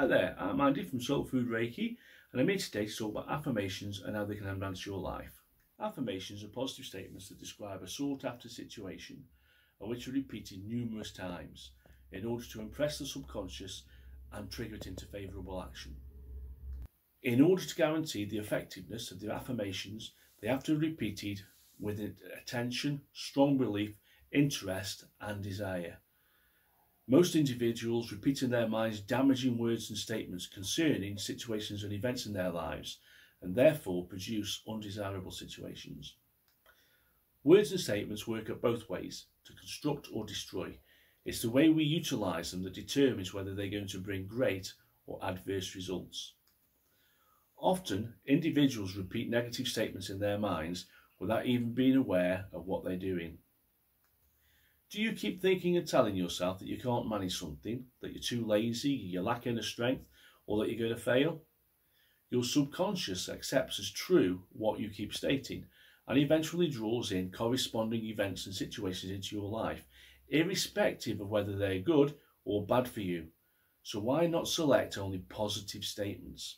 Hi there, I'm Andy from Soul Food Reiki and I'm here today to talk about affirmations and how they can enhance your life. Affirmations are positive statements that describe a sought after situation and which are repeated numerous times in order to impress the subconscious and trigger it into favourable action. In order to guarantee the effectiveness of the affirmations, they have to be repeated with attention, strong belief, interest and desire. Most individuals repeat in their minds damaging words and statements concerning situations and events in their lives and therefore produce undesirable situations. Words and statements work at both ways, to construct or destroy. It's the way we utilise them that determines whether they're going to bring great or adverse results. Often, individuals repeat negative statements in their minds without even being aware of what they're doing. Do you keep thinking and telling yourself that you can't manage something, that you're too lazy, you're lacking a strength, or that you're going to fail? Your subconscious accepts as true what you keep stating and eventually draws in corresponding events and situations into your life, irrespective of whether they're good or bad for you. So why not select only positive statements?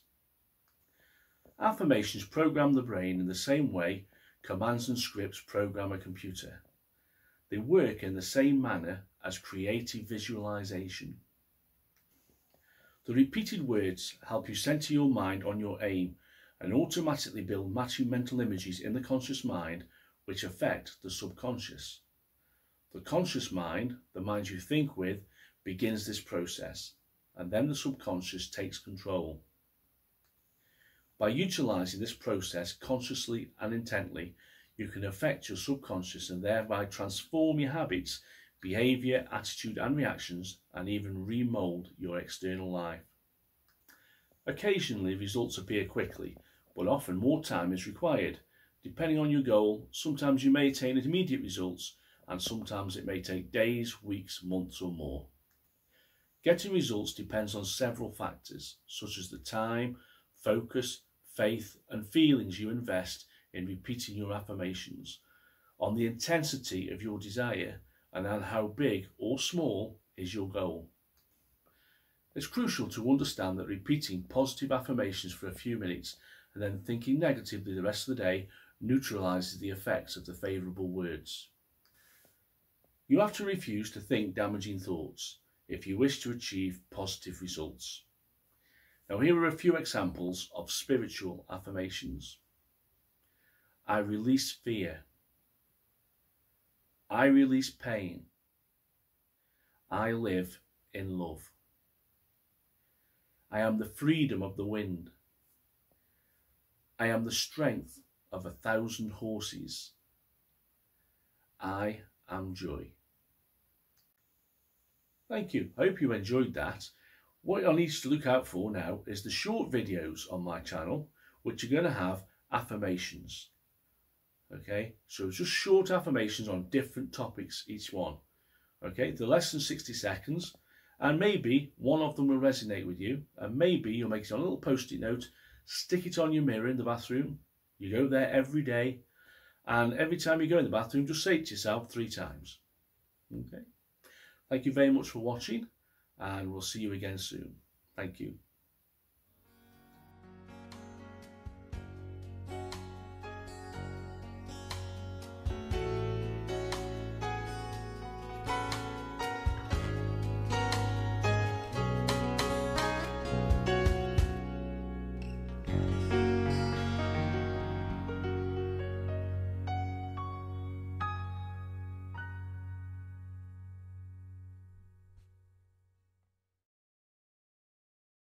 Affirmations program the brain in the same way commands and scripts program a computer. They work in the same manner as creative visualization. The repeated words help you center your mind on your aim and automatically build matching mental images in the conscious mind which affect the subconscious. The conscious mind, the mind you think with, begins this process and then the subconscious takes control. By utilising this process consciously and intently, you can affect your subconscious and thereby transform your habits, behaviour, attitude and reactions and even remould your external life. Occasionally results appear quickly, but often more time is required. Depending on your goal, sometimes you may attain immediate results and sometimes it may take days, weeks, months or more. Getting results depends on several factors, such as the time, focus, faith and feelings you invest in repeating your affirmations, on the intensity of your desire, and on how big or small is your goal. It's crucial to understand that repeating positive affirmations for a few minutes and then thinking negatively the rest of the day neutralises the effects of the favourable words. You have to refuse to think damaging thoughts if you wish to achieve positive results. Now here are a few examples of spiritual affirmations. I release fear. I release pain. I live in love. I am the freedom of the wind. I am the strength of a thousand horses. I am joy. Thank you. I hope you enjoyed that. What I need to look out for now is the short videos on my channel, which are going to have affirmations. Okay, so just short affirmations on different topics, each one. Okay, they're less than 60 seconds, and maybe one of them will resonate with you, and maybe you'll make it on a little post-it note, stick it on your mirror in the bathroom. You go there every day, and every time you go in the bathroom, just say it to yourself three times. Okay, thank you very much for watching, and we'll see you again soon. Thank you.